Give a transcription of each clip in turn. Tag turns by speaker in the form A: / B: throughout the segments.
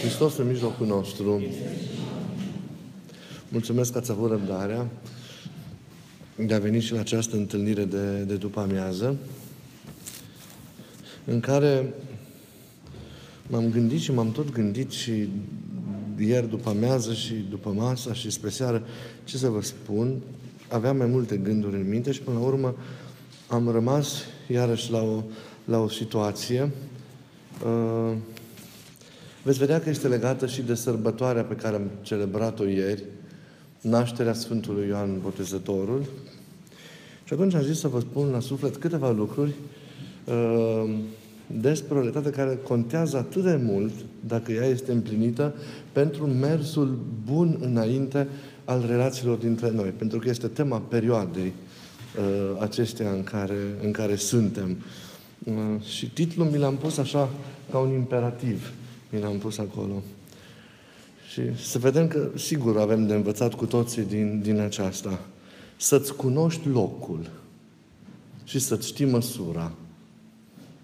A: Hristos în mijlocul nostru. Mulțumesc că ați avut răbdarea de a veni și la această întâlnire de, de după amiază, în care m-am gândit și m-am tot gândit și ieri după amiază și după masa și spre seară, ce să vă spun, aveam mai multe gânduri în minte și până la urmă am rămas iarăși la o, la o situație uh, veți vedea că este legată și de sărbătoarea pe care am celebrat-o ieri, nașterea Sfântului Ioan Botezătorul. Și atunci am zis să vă spun la suflet câteva lucruri uh, despre o realitate care contează atât de mult, dacă ea este împlinită, pentru mersul bun înainte al relațiilor dintre noi. Pentru că este tema perioadei uh, acesteia în care, în care suntem. Uh, și titlul mi l-am pus așa ca un imperativ. Mi l-am pus acolo. Și să vedem că, sigur, avem de învățat cu toții din, din aceasta. Să-ți cunoști locul și să-ți știi măsura.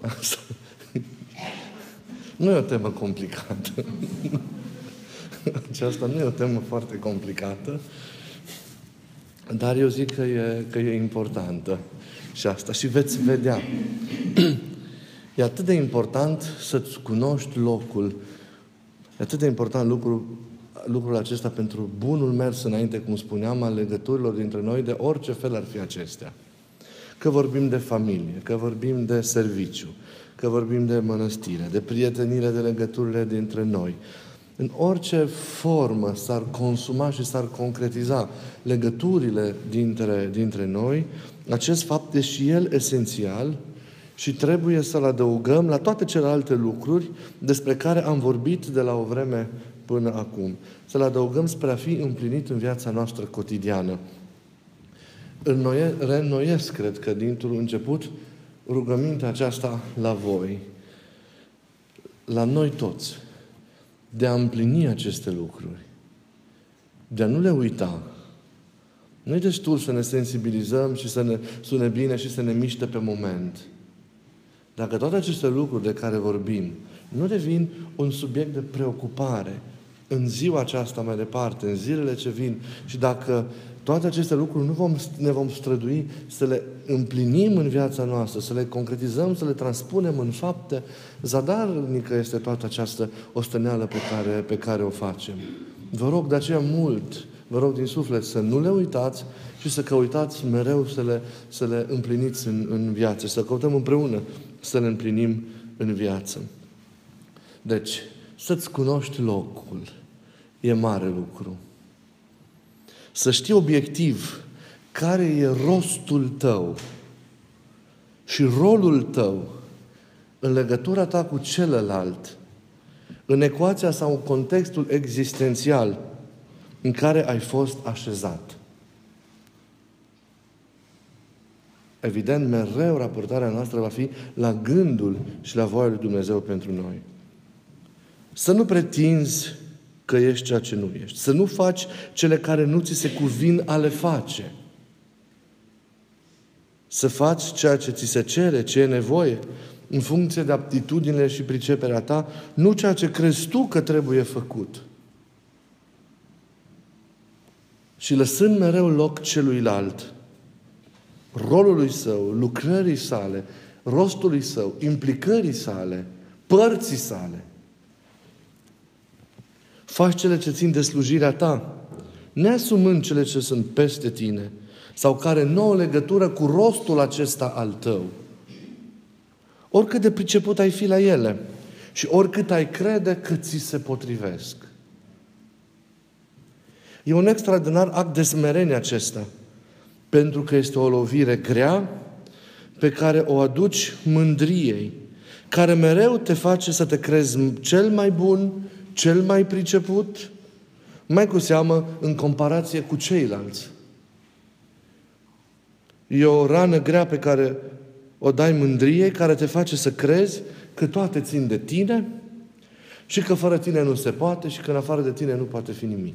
A: Asta. Nu e o temă complicată. Aceasta nu e o temă foarte complicată, dar eu zic că e, că e importantă și asta. Și veți vedea. E atât de important să-ți cunoști locul. E atât de important lucru, lucrul acesta pentru bunul mers înainte, cum spuneam, al legăturilor dintre noi, de orice fel ar fi acestea. Că vorbim de familie, că vorbim de serviciu, că vorbim de mănăstire, de prietenire, de legăturile dintre noi. În orice formă s-ar consuma și s-ar concretiza legăturile dintre, dintre noi, acest fapt e și el esențial și trebuie să-l adăugăm la toate celelalte lucruri despre care am vorbit de la o vreme până acum. Să-l adăugăm spre a fi împlinit în viața noastră cotidiană. Înnoie, reînnoiesc, cred că, dintr-un început, rugămintea aceasta la voi, la noi toți, de a împlini aceste lucruri, de a nu le uita. Nu e destul să ne sensibilizăm și să ne sune bine și să ne miște pe moment – dacă toate aceste lucruri de care vorbim nu devin un subiect de preocupare în ziua aceasta mai departe, în zilele ce vin, și dacă toate aceste lucruri nu vom, ne vom strădui să le împlinim în viața noastră, să le concretizăm, să le transpunem în fapte, zadarnică este toată această osteneală pe care, pe care o facem. Vă rog de aceea mult, vă rog din suflet să nu le uitați și să căutați mereu să le, să le împliniți în, în viață, să căutăm împreună să le împlinim în viață. Deci, să-ți cunoști locul e mare lucru. Să știi obiectiv care e rostul tău și rolul tău în legătura ta cu celălalt, în ecuația sau în contextul existențial în care ai fost așezat. Evident, mereu raportarea noastră va fi la gândul și la voia lui Dumnezeu pentru noi. Să nu pretinzi că ești ceea ce nu ești. Să nu faci cele care nu ți se cuvin a le face. Să faci ceea ce ți se cere, ce e nevoie, în funcție de aptitudinile și priceperea ta, nu ceea ce crezi tu că trebuie făcut. Și lăsând mereu loc celuilalt, rolului său, lucrării sale, rostului său, implicării sale, părții sale. Faci cele ce țin de slujirea ta, neasumând cele ce sunt peste tine sau care nu au legătură cu rostul acesta al tău. Oricât de priceput ai fi la ele și oricât ai crede că ți se potrivesc. E un extraordinar act de smerenie acesta – pentru că este o lovire grea pe care o aduci mândriei, care mereu te face să te crezi cel mai bun, cel mai priceput, mai cu seamă în comparație cu ceilalți. E o rană grea pe care o dai mândriei, care te face să crezi că toate țin de tine și că fără tine nu se poate și că în afară de tine nu poate fi nimic.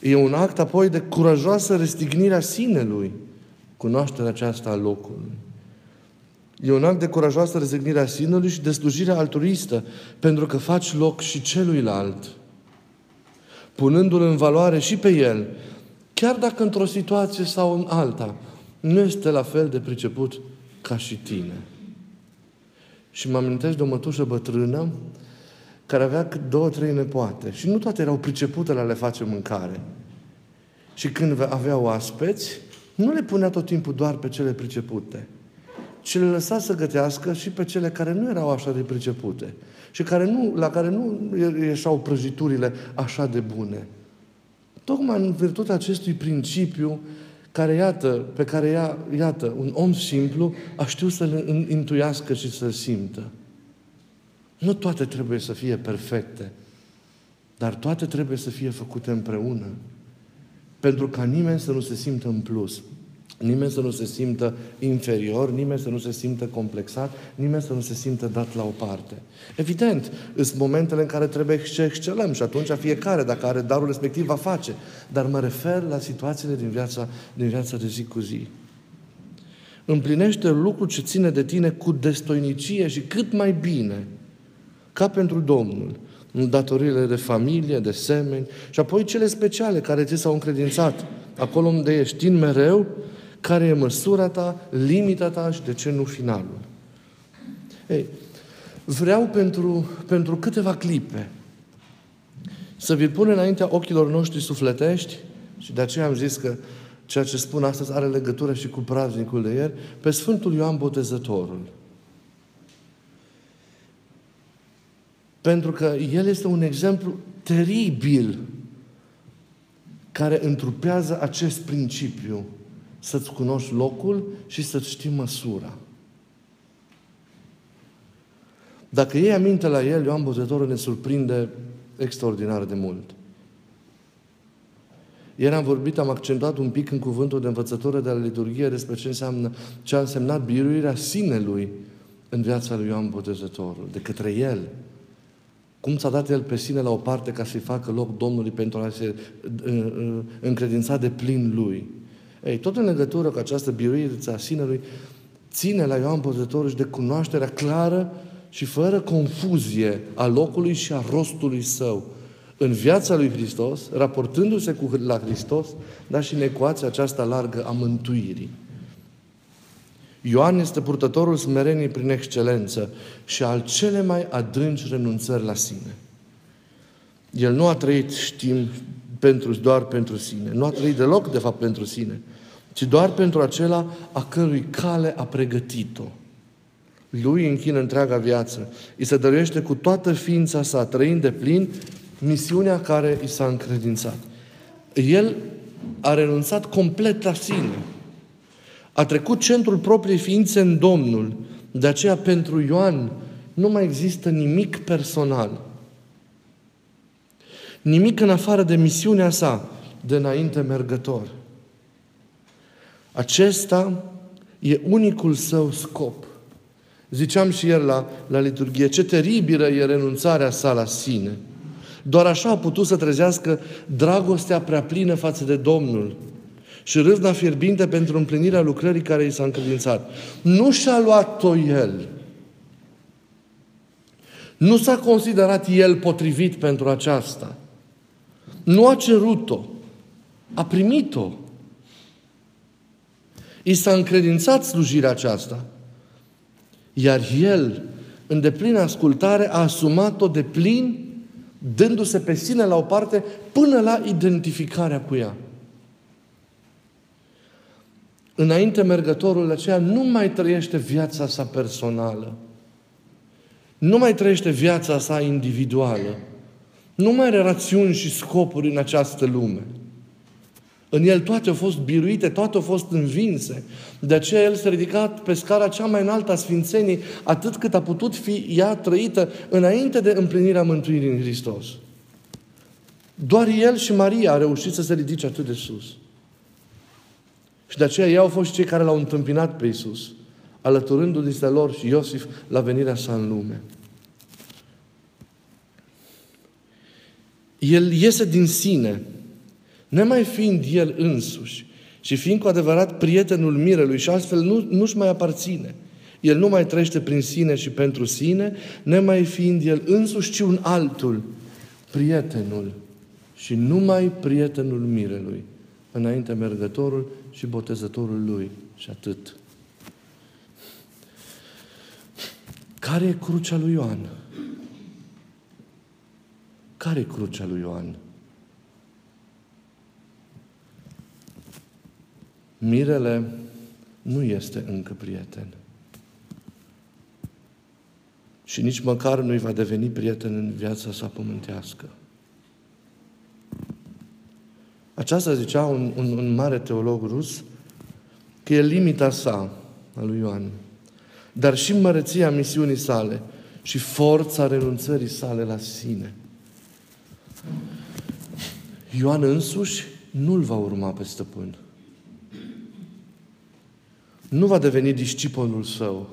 A: E un act apoi de curajoasă restignire a sinelui, cunoașterea aceasta a locului. E un act de curajoasă rezignire a sinului și de slujire altruistă, pentru că faci loc și celuilalt, punându-l în valoare și pe el, chiar dacă într-o situație sau în alta nu este la fel de priceput ca și tine. Și mă amintesc de o mătușă bătrână care avea două, trei nepoate. Și nu toate erau pricepute la le face mâncare. Și când avea oaspeți, nu le punea tot timpul doar pe cele pricepute, ci le lăsa să gătească și pe cele care nu erau așa de pricepute și care nu, la care nu ieșau prăjiturile așa de bune. Tocmai în virtutea acestui principiu care, iată, pe care, ia, iată, un om simplu a știut să-l intuiască și să-l simtă. Nu toate trebuie să fie perfecte, dar toate trebuie să fie făcute împreună. Pentru ca nimeni să nu se simtă în plus. Nimeni să nu se simtă inferior, nimeni să nu se simtă complexat, nimeni să nu se simtă dat la o parte. Evident, sunt momentele în care trebuie să excelăm și atunci fiecare, dacă are darul respectiv, va face. Dar mă refer la situațiile din viața, din viața de zi cu zi. Împlinește lucrul ce ține de tine cu destoinicie și cât mai bine, ca pentru Domnul datoriile de familie, de semeni și apoi cele speciale care ți s-au încredințat. Acolo unde ești în mereu, care e măsura ta, limita ta și de ce nu finalul. Ei, vreau pentru, pentru câteva clipe să vi pun înaintea ochilor noștri sufletești și de aceea am zis că ceea ce spun astăzi are legătură și cu praznicul de ieri, pe Sfântul Ioan Botezătorul. Pentru că el este un exemplu teribil care întrupează acest principiu să-ți cunoști locul și să-ți știi măsura. Dacă iei aminte la el, Ioan Botezătorul ne surprinde extraordinar de mult. Ieri am vorbit, am accentuat un pic în cuvântul de învățătură de la liturghie despre ce înseamnă, ce a însemnat biruirea sinelui în viața lui Ioan Botezătorul, de către el. Cum ți-a dat El pe sine la o parte ca să-i facă loc Domnului pentru a se uh, uh, încredința de plin Lui. Ei, tot în legătură cu această biruire a sinelui, ține la Ioan Botezătorul și de cunoașterea clară și fără confuzie a locului și a rostului său în viața lui Hristos, raportându-se cu, la Hristos, dar și în ecuația aceasta largă a mântuirii. Ioan este purtătorul smereniei prin excelență și al cele mai adânci renunțări la sine. El nu a trăit, știm, pentru, doar pentru sine. Nu a trăit deloc, de fapt, pentru sine, ci doar pentru acela a cărui cale a pregătit-o. Lui închină întreaga viață. Îi se dăruiește cu toată ființa sa, trăind de plin misiunea care i s-a încredințat. El a renunțat complet la sine. A trecut centrul propriei ființe în Domnul. De aceea, pentru Ioan, nu mai există nimic personal. Nimic în afară de misiunea sa de înainte mergător. Acesta e unicul său scop. Ziceam și ieri la, la liturghie, ce teribilă e renunțarea sa la sine. Doar așa a putut să trezească dragostea prea plină față de Domnul și râvna fierbinte pentru împlinirea lucrării care i s-a încredințat. Nu și-a luat-o el. Nu s-a considerat el potrivit pentru aceasta. Nu a cerut-o. A primit-o. I s-a încredințat slujirea aceasta. Iar el, în deplină ascultare, a asumat-o de plin, dându-se pe sine la o parte, până la identificarea cu ea. Înainte mergătorul aceea nu mai trăiește viața sa personală. Nu mai trăiește viața sa individuală. Nu mai are rațiuni și scopuri în această lume. În el toate au fost biruite, toate au fost învinse. De aceea el s-a ridicat pe scara cea mai înaltă a Sfințenii, atât cât a putut fi ea trăită înainte de împlinirea mântuirii în Hristos. Doar el și Maria a reușit să se ridice atât de sus. Și de aceea ei au fost cei care l-au întâmpinat pe Isus, alăturându-i se lor și Iosif la venirea sa în lume. El iese din sine, nemai fiind el însuși, și fiind cu adevărat prietenul mirelui și astfel nu, nu-și mai aparține. El nu mai trăiește prin sine și pentru sine, nemai fiind el însuși, ci un altul, prietenul și numai prietenul mirelui, înainte mergătorul și botezătorul lui și atât. Care e crucea lui Ioan? Care e crucea lui Ioan? Mirele nu este încă prieten. Și nici măcar nu-i va deveni prieten în viața sa pământească. Aceasta zicea un, un, un mare teolog rus, că e limita sa, a lui Ioan, dar și măreția misiunii sale și forța renunțării sale la sine. Ioan însuși nu-l va urma pe stăpân. Nu va deveni discipolul său.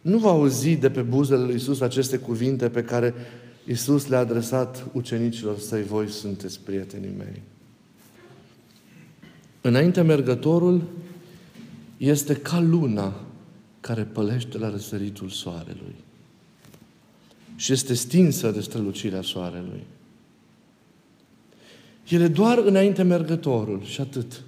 A: Nu va auzi de pe buzele lui Isus aceste cuvinte pe care Isus le-a adresat ucenicilor săi, voi sunteți prietenii mei. Înainte mergătorul este ca luna care pălește la răsăritul soarelui și este stinsă de strălucirea soarelui. El e doar înainte mergătorul și atât.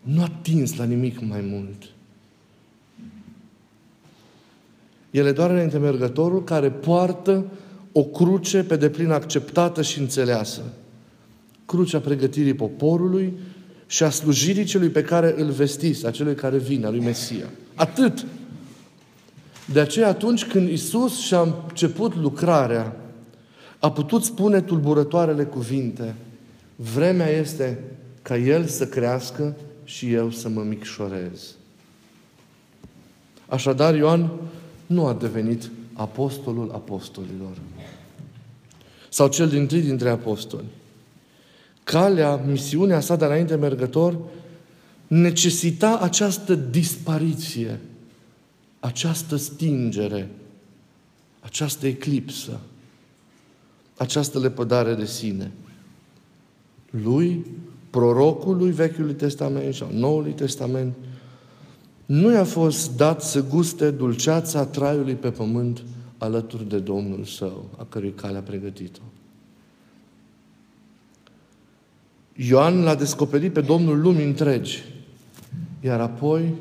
A: Nu a atins la nimic mai mult. El e doar înainte mergătorul care poartă o cruce pe deplin acceptată și înțeleasă. Crucea pregătirii poporului și a slujirii celui pe care îl vestiți, a celui care vine, a lui Mesia. Atât. De aceea atunci când Isus și-a început lucrarea, a putut spune tulburătoarele cuvinte, vremea este ca El să crească și eu să mă micșorez. Așadar, Ioan nu a devenit apostolul apostolilor. Sau cel din tâi dintre apostoli. Calea, misiunea sa de înainte mergător, necesita această dispariție, această stingere, această eclipsă, această lepădare de sine. Lui, prorocului Vechiului Testament sau Noului Testament, nu i-a fost dat să guste dulceața traiului pe pământ alături de Domnul său, a cărui cale a pregătit-o. Ioan l-a descoperit pe Domnul lumii întregi, iar apoi,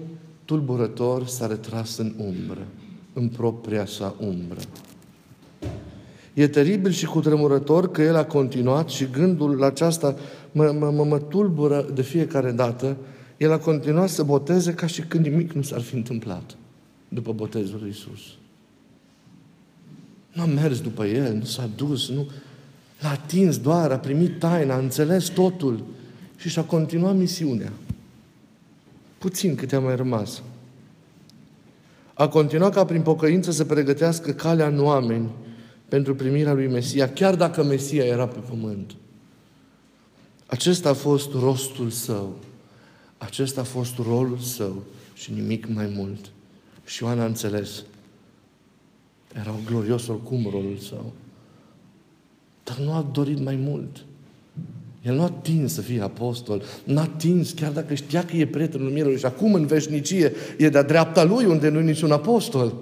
A: tulburător, s-a retras în umbră, în propria sa umbră. E teribil și cutremurător că el a continuat și gândul la aceasta mă, mă, mă, mă tulbură de fiecare dată el a continuat să boteze ca și când nimic nu s-ar fi întâmplat după botezul lui Isus. Nu a mers după el, nu s-a dus, nu l-a atins doar, a primit taina, a înțeles totul și și-a continuat misiunea. Puțin câte a mai rămas. A continuat ca prin pocăință să pregătească calea în oameni pentru primirea lui Mesia, chiar dacă Mesia era pe pământ. Acesta a fost rostul său. Acesta a fost rolul său și nimic mai mult. Și Ioan a înțeles. Era glorios oricum rolul său. Dar nu a dorit mai mult. El nu a atins să fie apostol, nu a atins, chiar dacă știa că e prietenul mielului și acum în veșnicie e de-a dreapta lui unde nu e niciun apostol.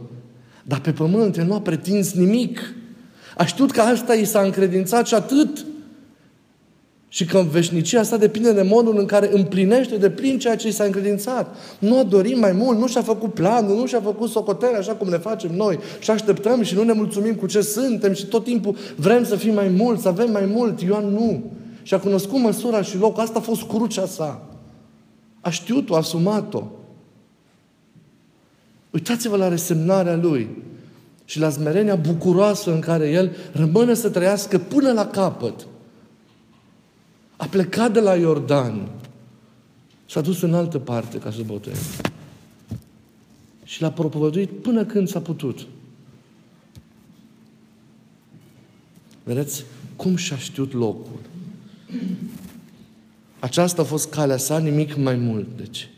A: Dar pe pământ el nu a pretins nimic. A știut că asta i s-a încredințat și atât. Și că în veșnicia asta depinde de modul în care împlinește de plin ceea ce i s-a încredințat. Nu a dorit mai mult, nu și-a făcut planul, nu și-a făcut socotere așa cum le facem noi. Și așteptăm și nu ne mulțumim cu ce suntem și tot timpul vrem să fim mai mult, să avem mai mult. Ioan nu. Și a cunoscut măsura și locul. Asta a fost crucea sa. A știut-o, a asumat-o. Uitați-vă la resemnarea lui și la smerenia bucuroasă în care el rămâne să trăiască până la capăt. A plecat de la Iordan. S-a dus în altă parte ca să boteze. Și l-a propovăduit până când s-a putut. Vedeți cum și-a știut locul. Aceasta a fost calea sa, nimic mai mult. Deci,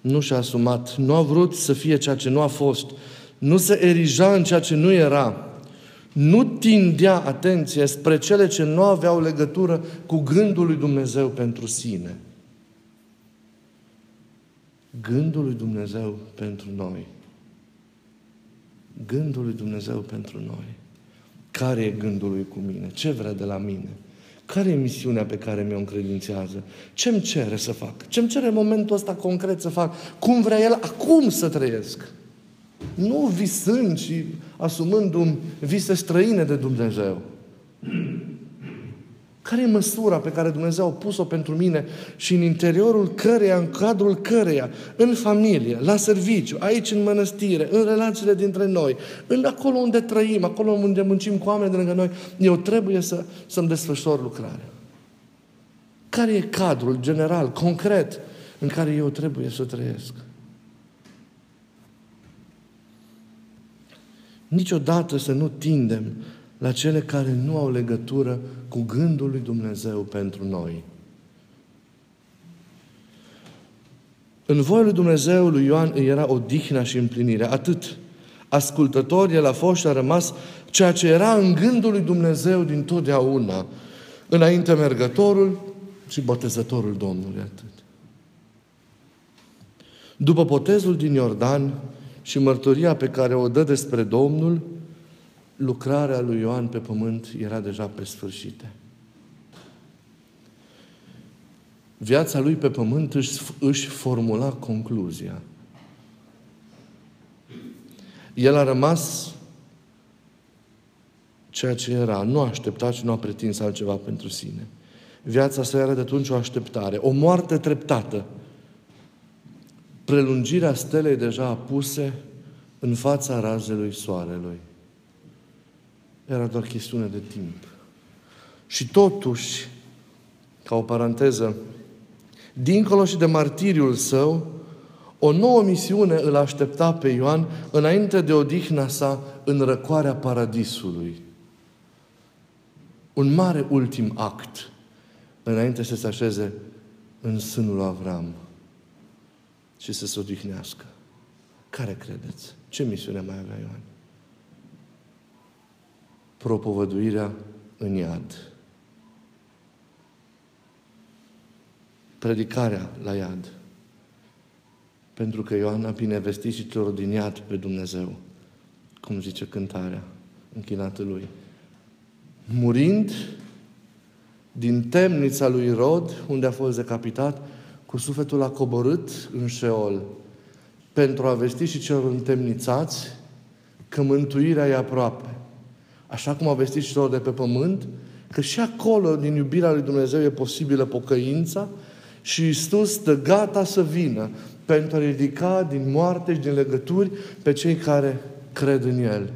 A: nu și-a asumat, nu a vrut să fie ceea ce nu a fost, nu se erija în ceea ce nu era nu tindea atenție spre cele ce nu aveau legătură cu gândul lui Dumnezeu pentru sine. gândul lui Dumnezeu pentru noi. Gândul lui Dumnezeu pentru noi. Care e gândul lui cu mine? Ce vrea de la mine? Care e misiunea pe care mi-o încredințează? Ce-mi cere să fac? Ce-mi cere în momentul ăsta concret să fac? Cum vrea El acum să trăiesc? Nu visând și asumându-mi vise străine de Dumnezeu. Care e măsura pe care Dumnezeu a pus-o pentru mine și în interiorul căreia, în cadrul căreia, în familie, la serviciu, aici în mănăstire, în relațiile dintre noi, în acolo unde trăim, acolo unde muncim cu oameni de lângă noi, eu trebuie să, să-mi desfășor lucrarea. Care e cadrul general, concret, în care eu trebuie să trăiesc? Niciodată să nu tindem la cele care nu au legătură cu gândul lui Dumnezeu pentru noi. În voia lui Dumnezeu lui Ioan îi era odihna și împlinirea. Atât. Ascultător, el a fost și a rămas ceea ce era în gândul lui Dumnezeu din totdeauna. Înainte mergătorul și botezătorul Domnului. Atât. După botezul din Iordan și mărturia pe care o dă despre Domnul, lucrarea lui Ioan pe pământ era deja pe sfârșit. Viața lui pe pământ își, își formula concluzia. El a rămas ceea ce era. Nu a așteptat și nu a pretins altceva pentru sine. Viața sa era de atunci o așteptare, o moarte treptată. Prelungirea stelei deja apuse în fața razelui soarelui. Era doar chestiune de timp. Și totuși, ca o paranteză, dincolo și de martiriul său, o nouă misiune îl aștepta pe Ioan înainte de odihna sa în răcoarea paradisului. Un mare ultim act înainte să se așeze în sânul lui Avram și să se odihnească. Care credeți? Ce misiune mai avea Ioan? propovăduirea în iad. Predicarea la iad. Pentru că Ioan a binevestit și celor din iad pe Dumnezeu, cum zice cântarea închinată lui. Murind din temnița lui Rod, unde a fost decapitat, cu sufletul a coborât în Șeol, pentru a vesti și celor întemnițați că mântuirea e aproape. Așa cum a vestit și celor de pe pământ, că și acolo, din iubirea lui Dumnezeu, e posibilă pocăința și Iisus stă gata să vină pentru a ridica din moarte și din legături pe cei care cred în El.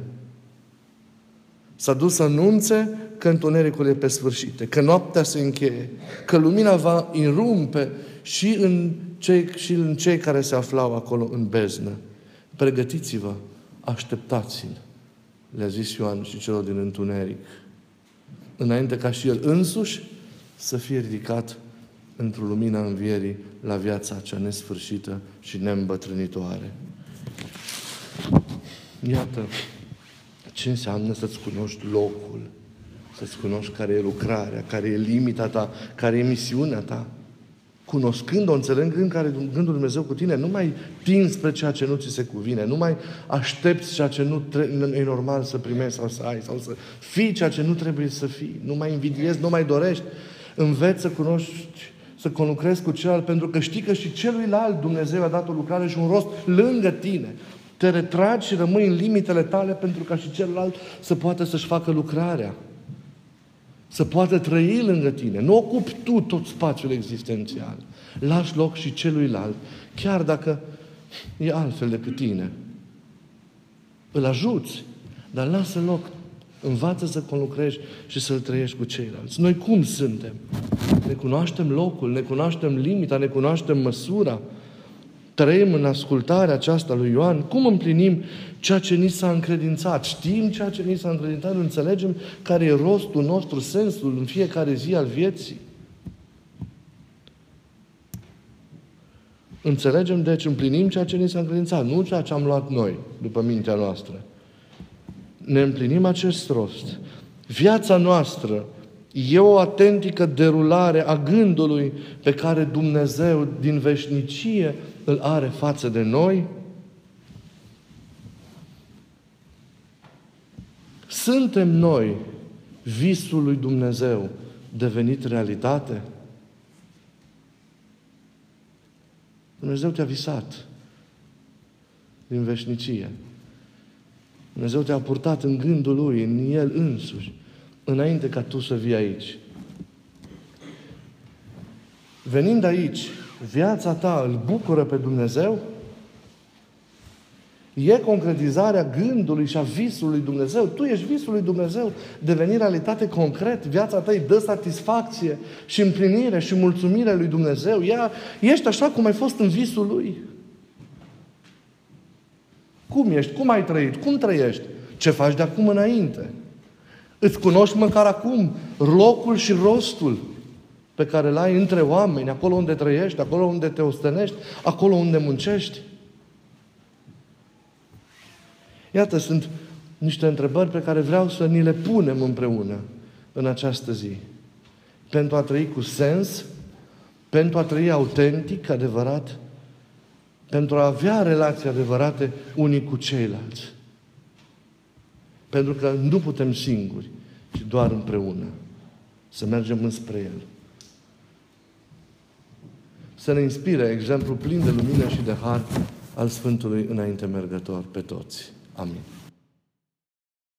A: S-a dus să anunțe că întunericul e pe sfârșit, că noaptea se încheie, că lumina va irumpe și în cei, și în cei care se aflau acolo în beznă. Pregătiți-vă, așteptați-l le-a zis Ioan și celor din întuneric, înainte ca și el însuși să fie ridicat într-o lumina învierii la viața cea nesfârșită și neîmbătrânitoare. Iată ce înseamnă să-ți cunoști locul, să-ți cunoști care e lucrarea, care e limita ta, care e misiunea ta cunoscând-o, înțelegând care gândul Dumnezeu cu tine, nu mai tin spre ceea ce nu ți se cuvine, nu mai aștepți ceea ce nu e normal să primești sau să ai, sau să fii ceea ce nu trebuie să fii, nu mai invidiezi, nu mai dorești. Înveți să cunoști, să conlucrezi cu celălalt, pentru că știi că și celuilalt Dumnezeu a dat o lucrare și un rost lângă tine. Te retragi și rămâi în limitele tale pentru ca și celălalt să poată să-și facă lucrarea să poată trăi lângă tine. Nu ocupi tu tot spațiul existențial. Lași loc și celuilalt, chiar dacă e altfel decât tine. Îl ajuți, dar lasă loc. Învață să conlucrezi și să-l trăiești cu ceilalți. Noi cum suntem? Ne cunoaștem locul, ne cunoaștem limita, ne cunoaștem măsura trăim în ascultarea aceasta lui Ioan, cum împlinim ceea ce ni s-a încredințat? Știm ceea ce ni s-a încredințat, înțelegem care e rostul nostru, sensul în fiecare zi al vieții. Înțelegem, deci împlinim ceea ce ni s-a încredințat, nu ceea ce am luat noi, după mintea noastră. Ne împlinim acest rost. Viața noastră E o autentică derulare a gândului pe care Dumnezeu din veșnicie îl are față de noi? Suntem noi visul lui Dumnezeu devenit realitate? Dumnezeu te-a visat din veșnicie. Dumnezeu te-a purtat în gândul Lui, în El însuși, înainte ca tu să vii aici. Venind aici, viața ta îl bucură pe Dumnezeu? E concretizarea gândului și a visului Dumnezeu. Tu ești visul lui Dumnezeu. Deveni realitate concret. Viața ta îi dă satisfacție și împlinire și mulțumire lui Dumnezeu. Ea, ești așa cum ai fost în visul lui. Cum ești? Cum ai trăit? Cum trăiești? Ce faci de acum înainte? Îți cunoști măcar acum locul și rostul pe care îl ai între oameni, acolo unde trăiești, acolo unde te ostenești, acolo unde muncești. Iată, sunt niște întrebări pe care vreau să ni le punem împreună în această zi. Pentru a trăi cu sens, pentru a trăi autentic, adevărat, pentru a avea relații adevărate unii cu ceilalți. Pentru că nu putem singuri, ci doar împreună să mergem înspre El. Să ne inspire exemplul plin de lumină și de har al Sfântului înainte mergător pe toți. Amin.